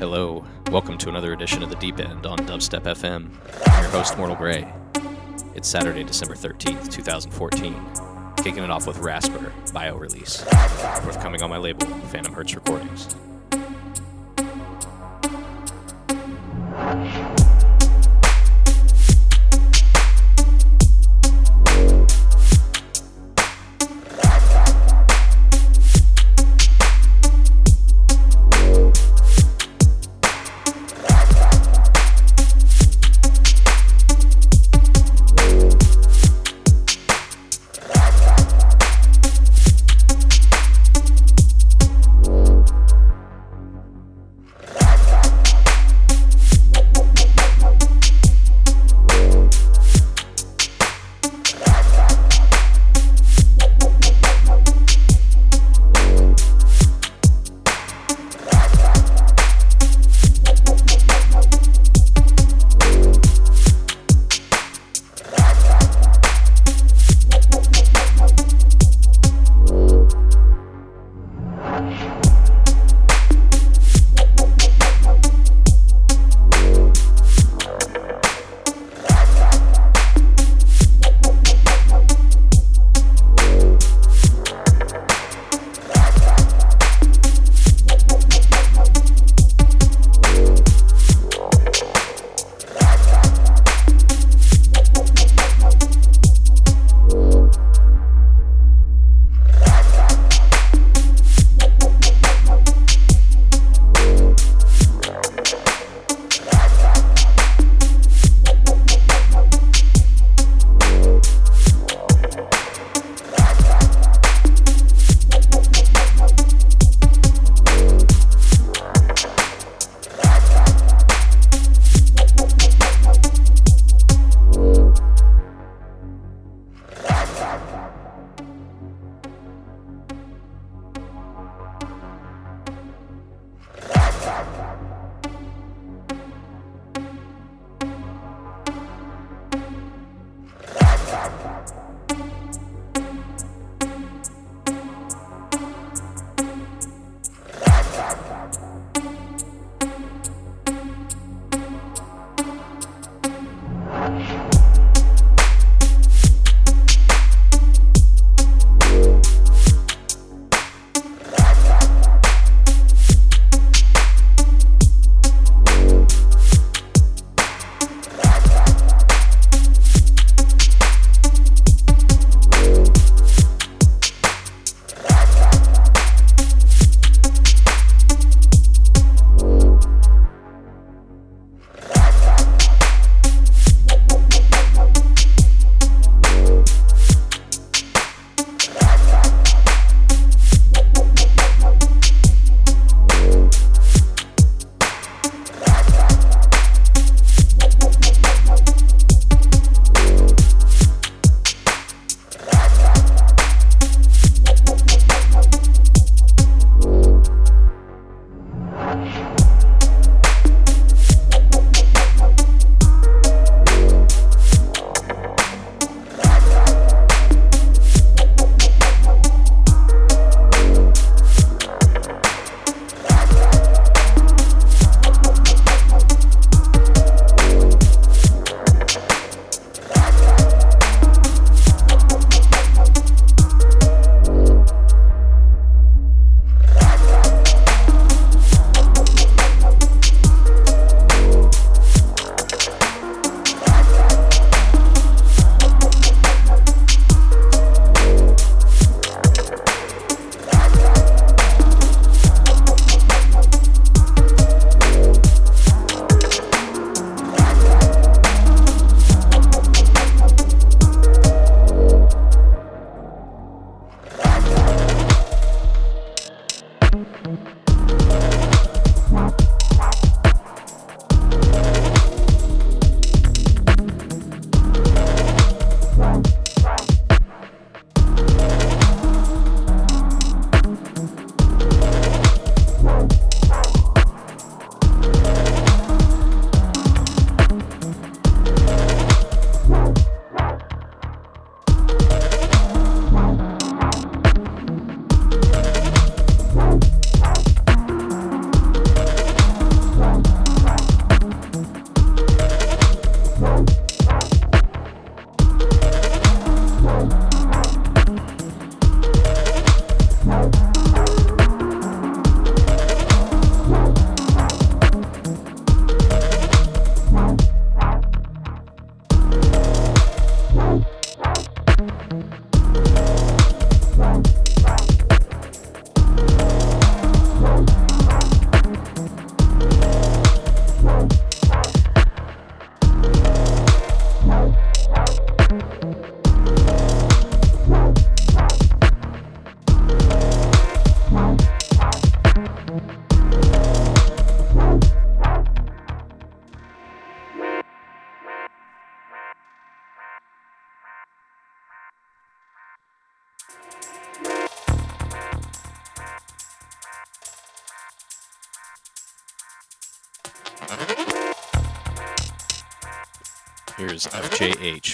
Hello, welcome to another edition of the Deep End on Dubstep FM. I'm your host, Mortal Grey. It's Saturday, December 13th, 2014. Kicking it off with Rasper, bio release. Forthcoming on my label, Phantom Hertz Recordings.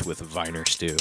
With Viner Stew.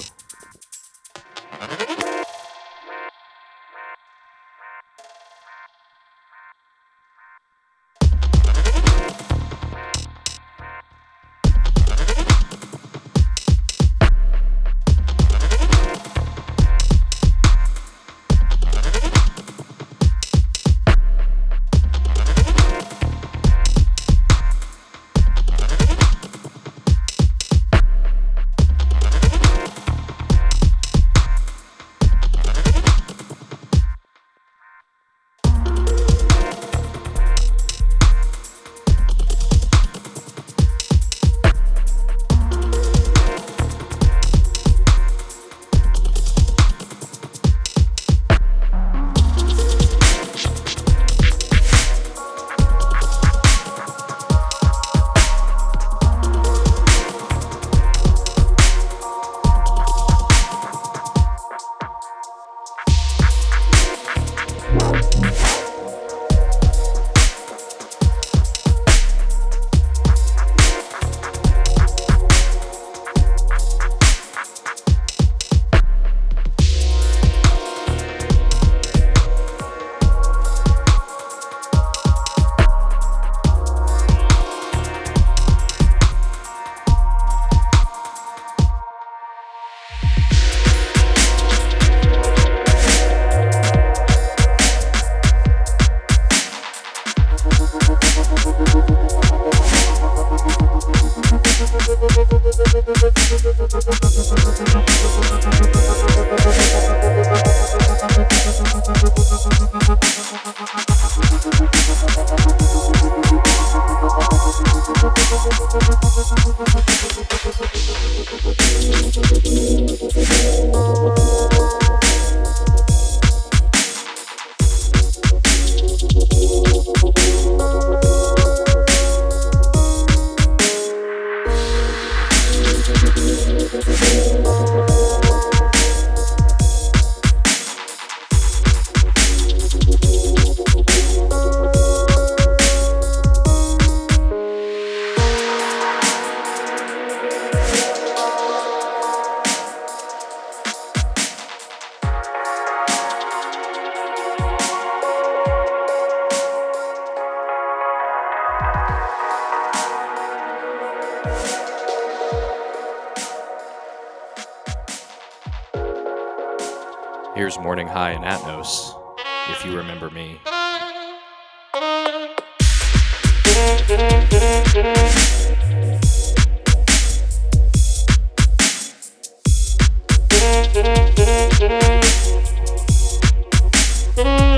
oh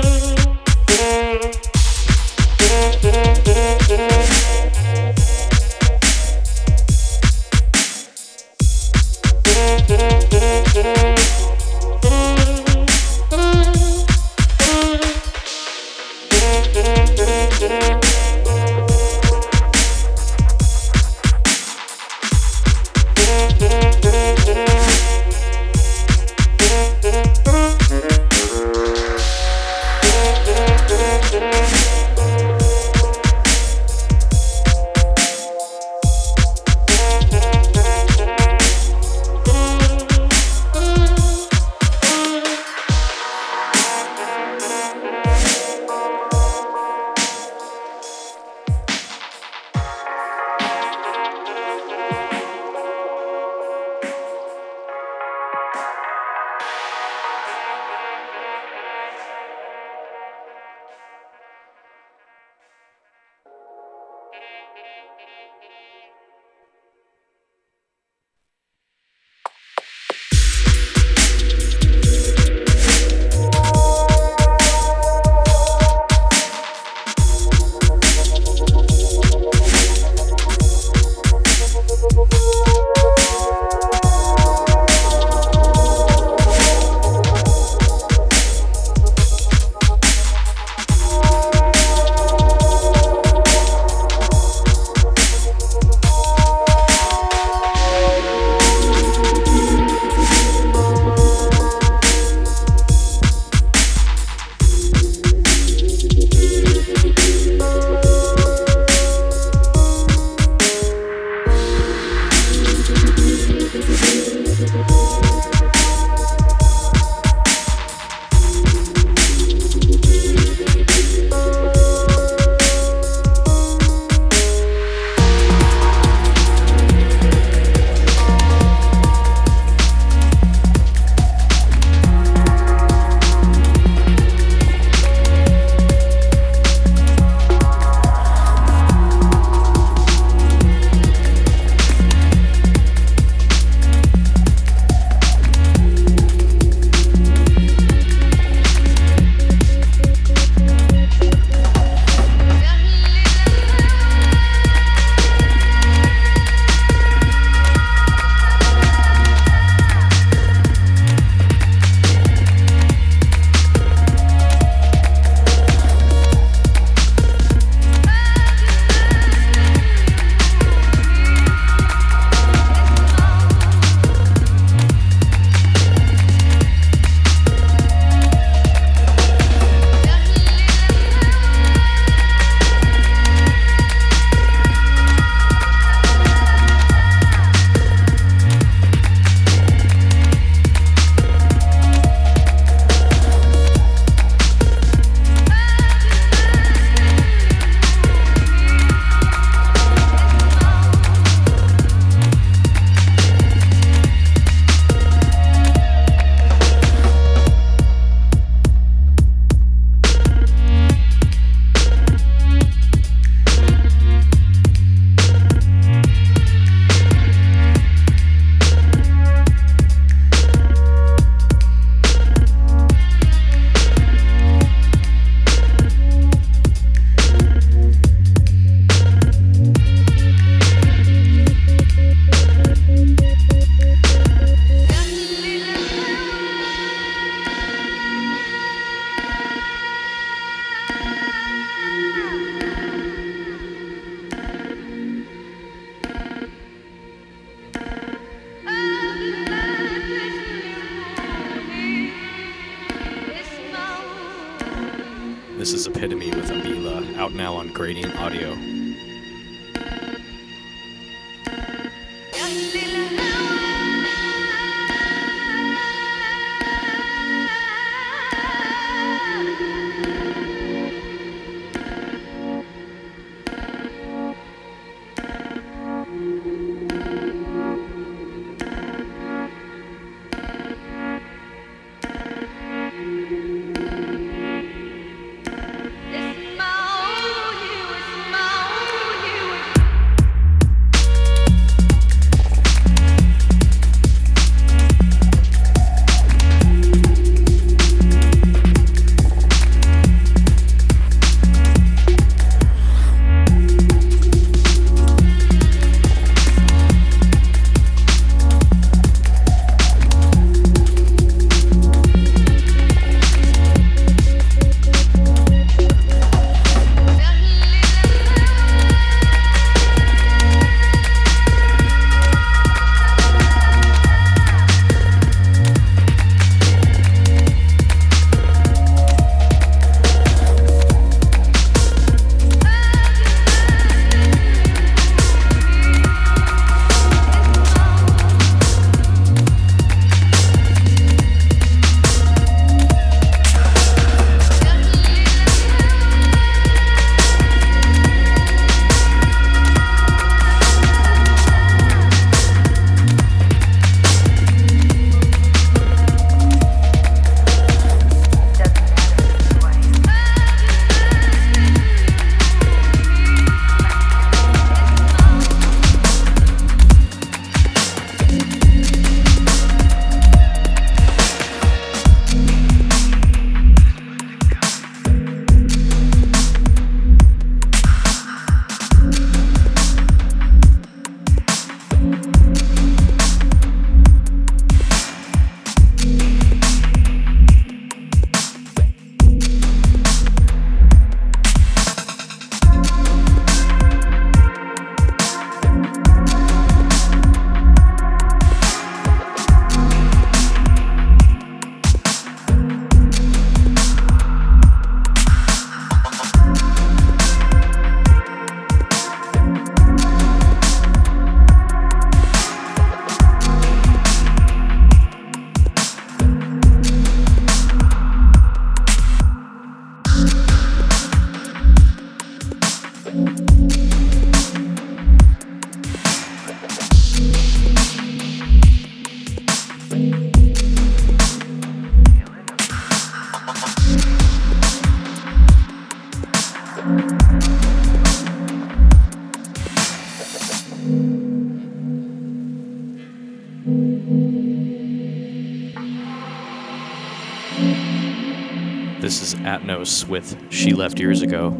Atmos with She Left Years Ago.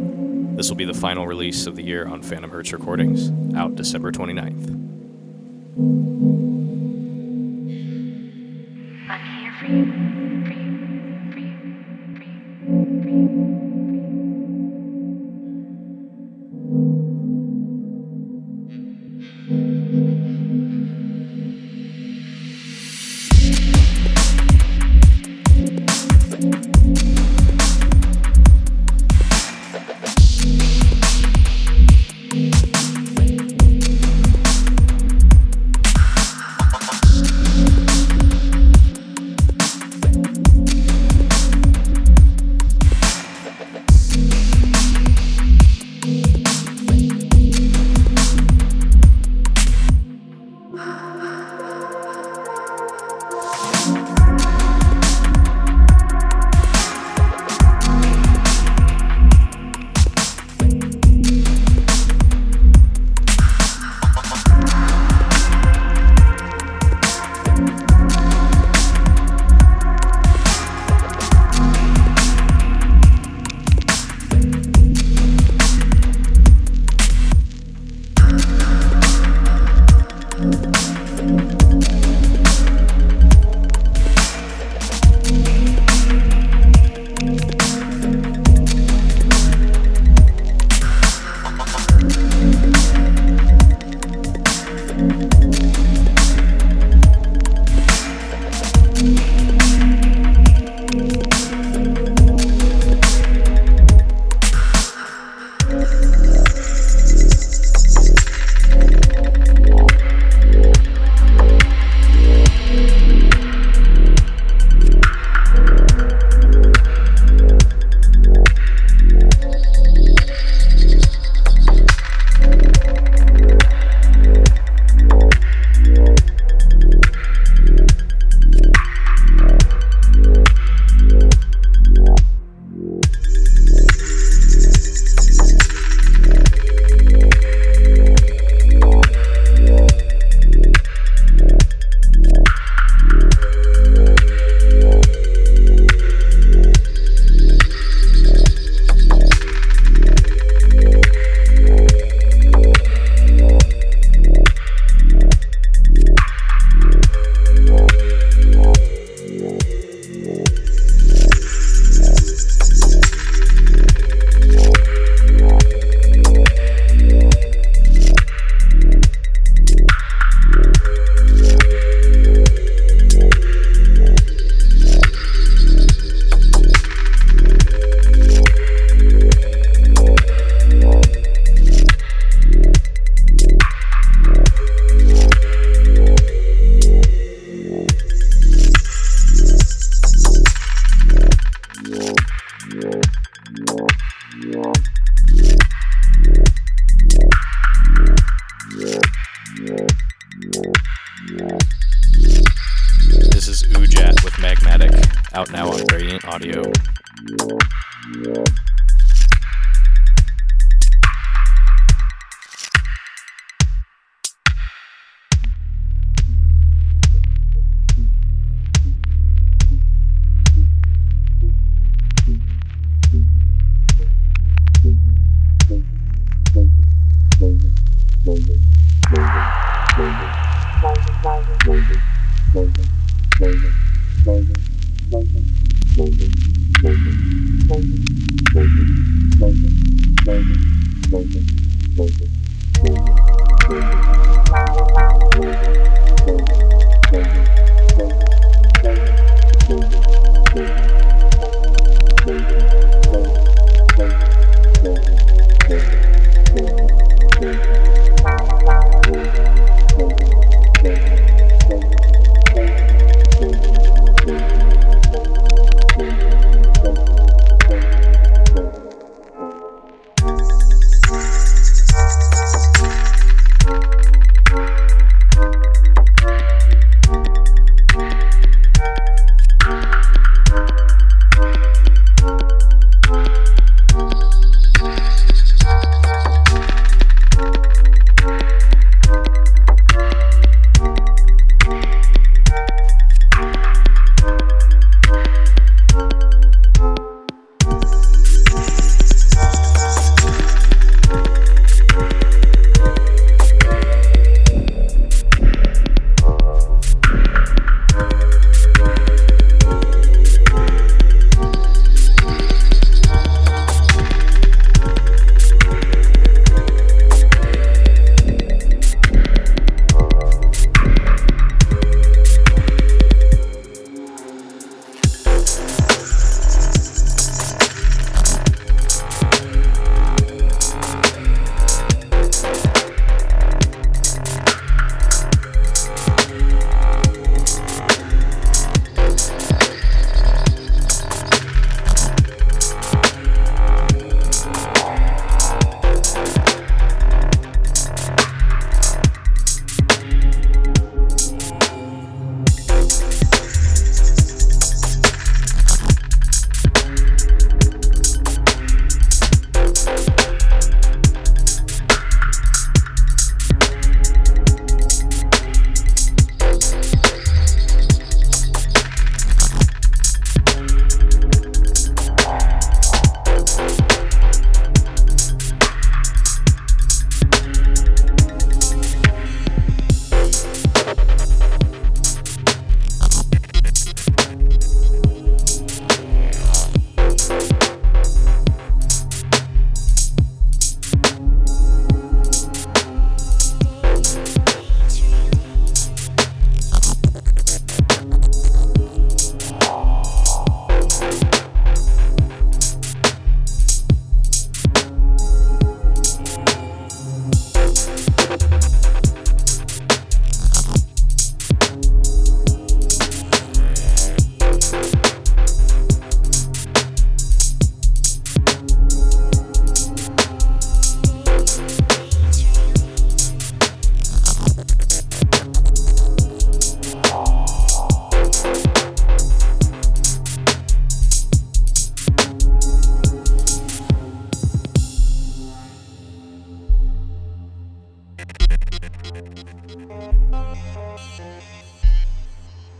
This will be the final release of the year on Phantom Hertz Recordings, out December 29th. I'm here for you.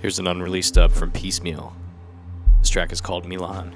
Here's an unreleased dub from Piecemeal. This track is called Milan.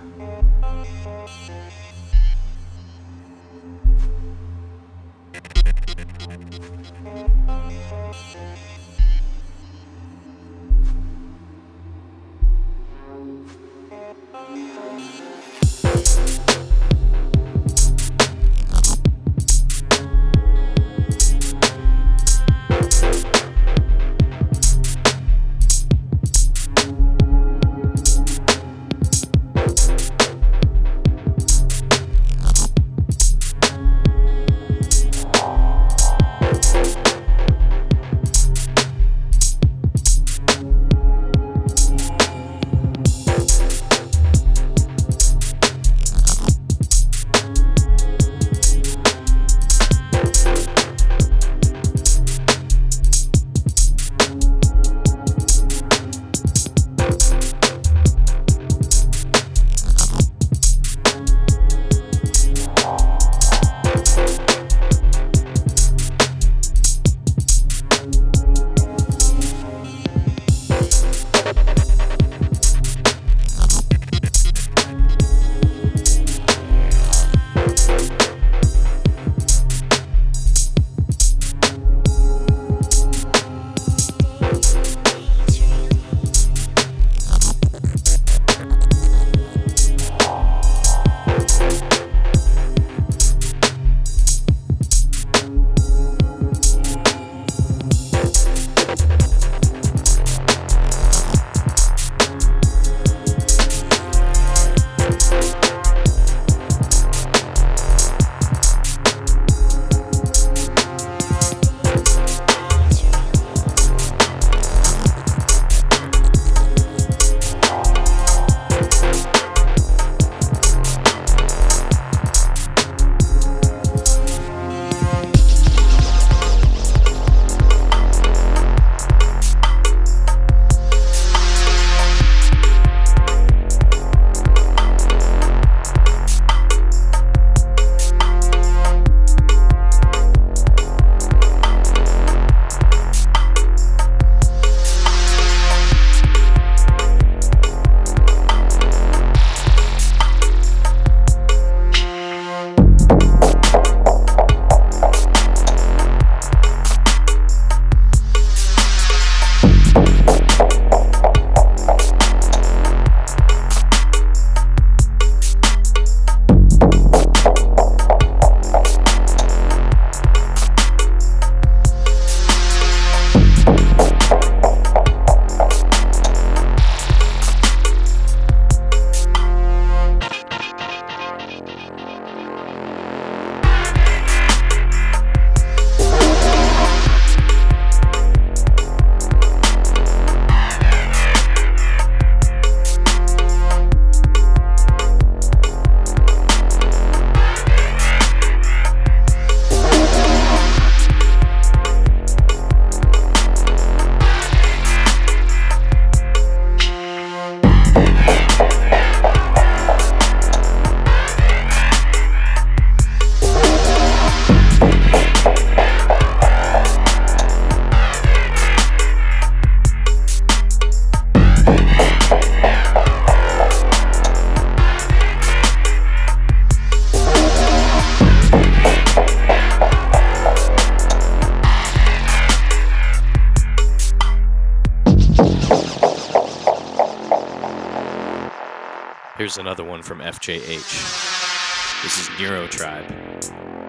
Here's another one from FJH. This is Neuro Tribe.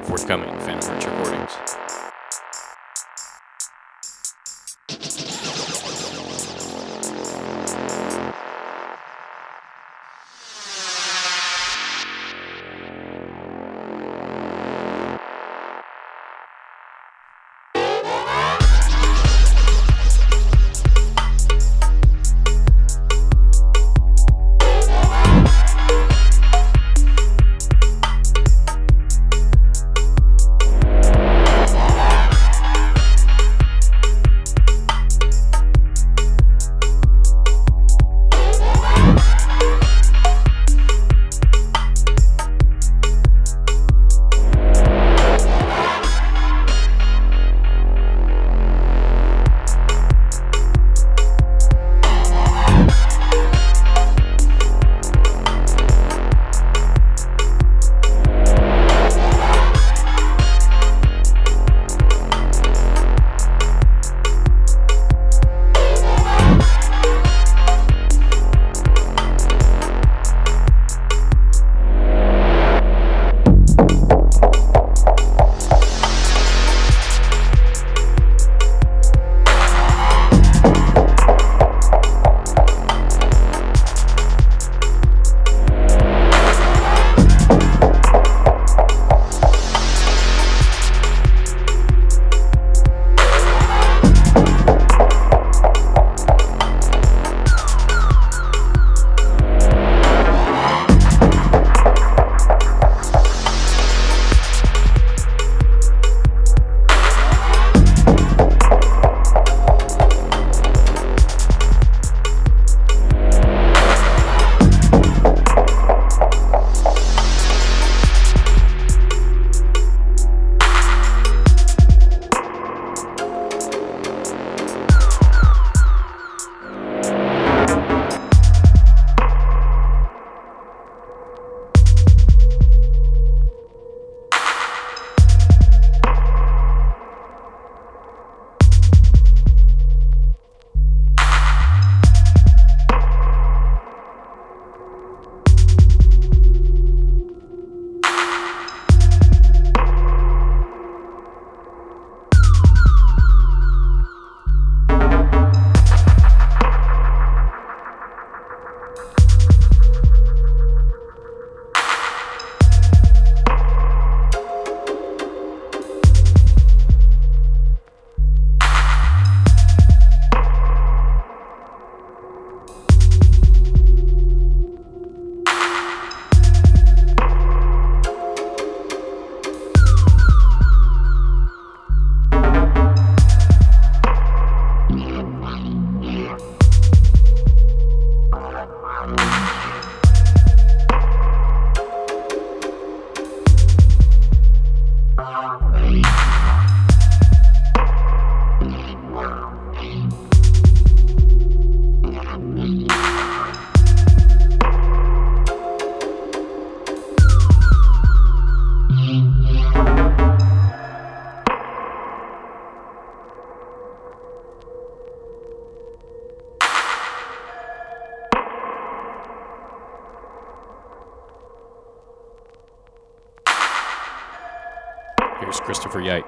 Forthcoming, Phantom Hertz Recordings.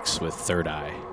With Third Eye.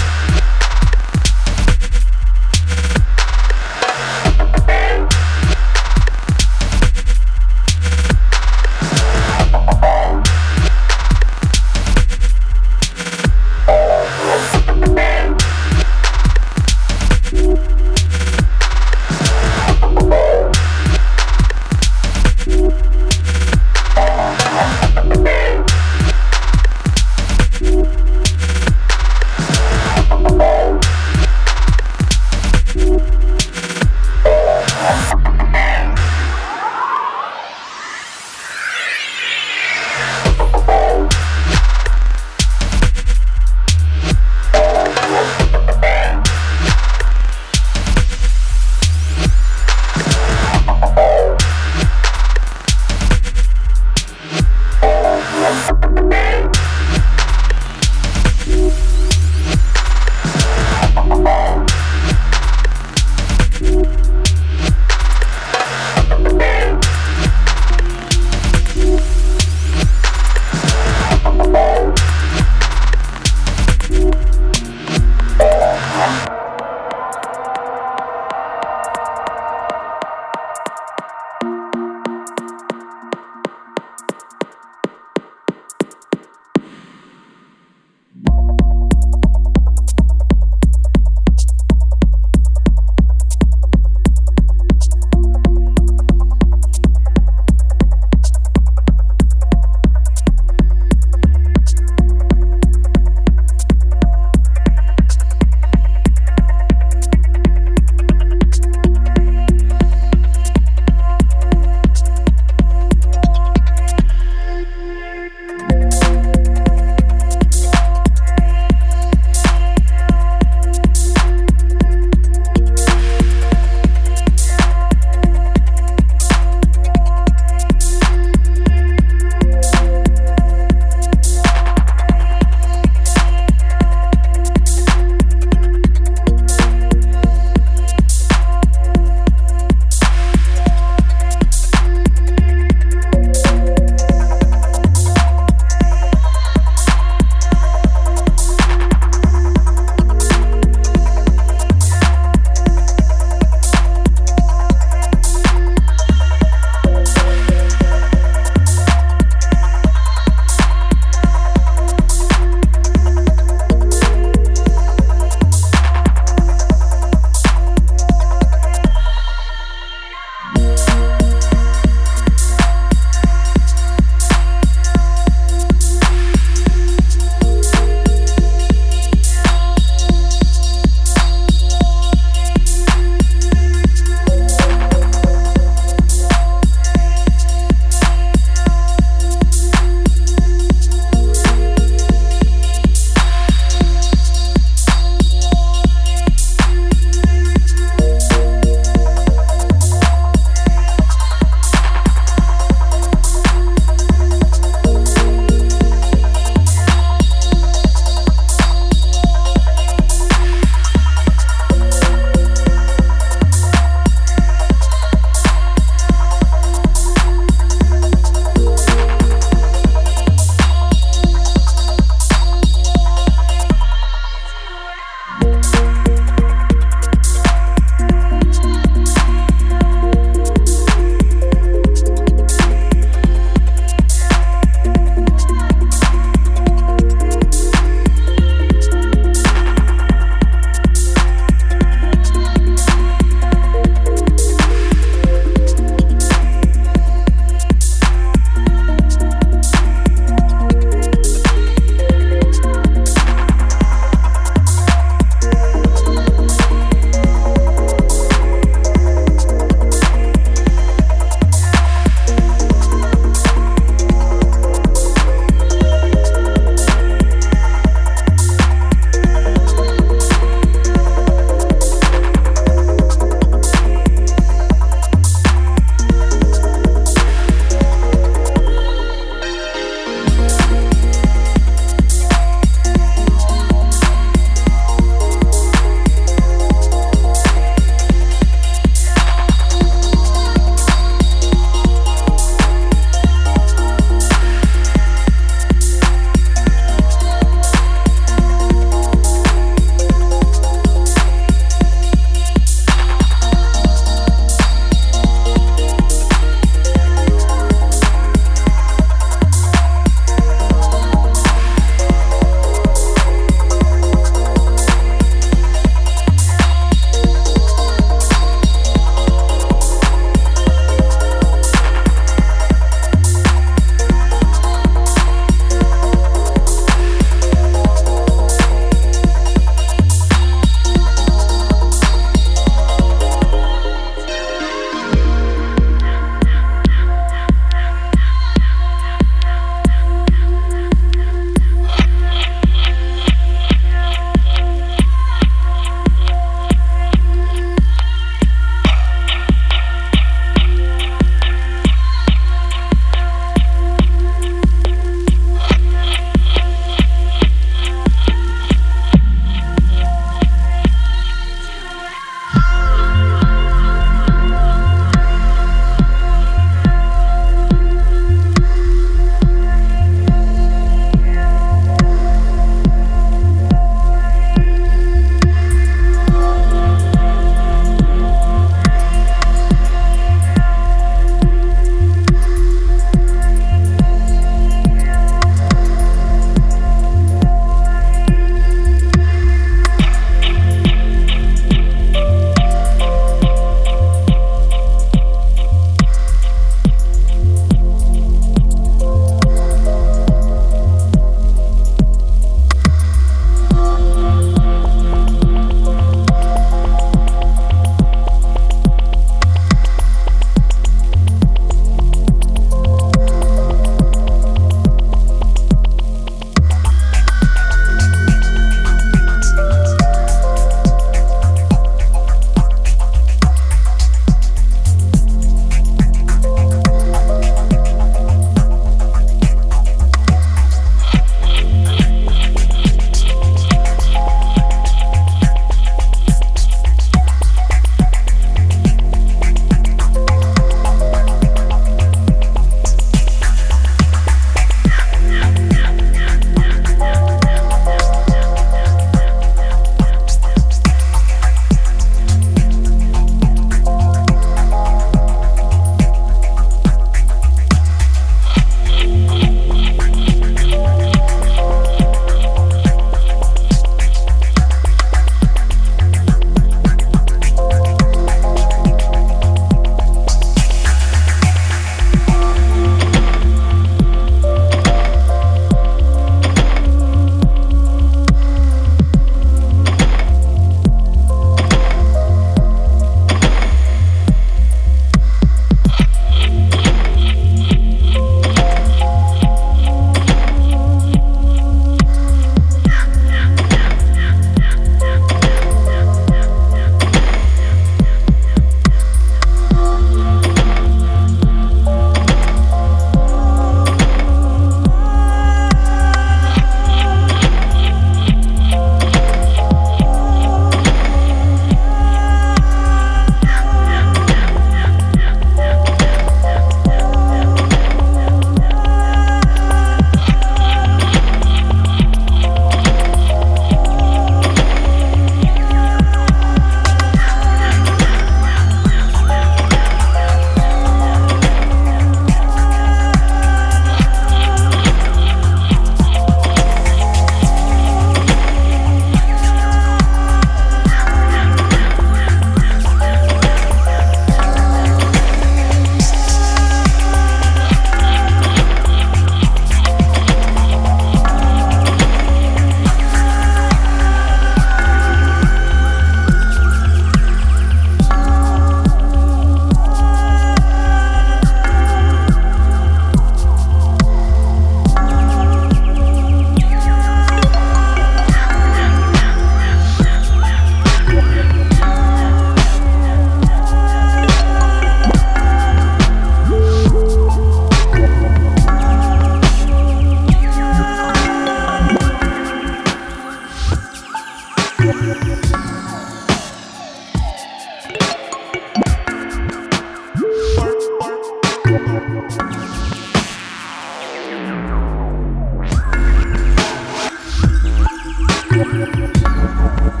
Yeah, yeah.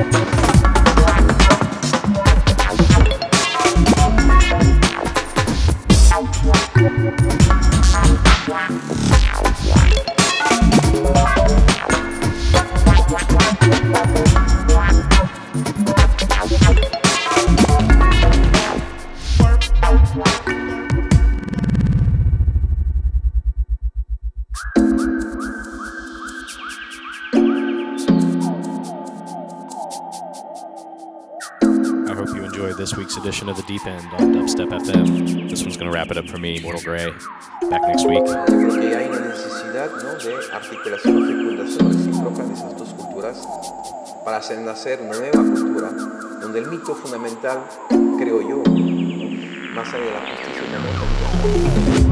Edition of The Deep End on Dubstep FM. This one's going to wrap it up for me, Mortal Grey. Back next week. Para hacer nueva cultura donde el mito fundamental, creo yo, más allá de la justicia y la.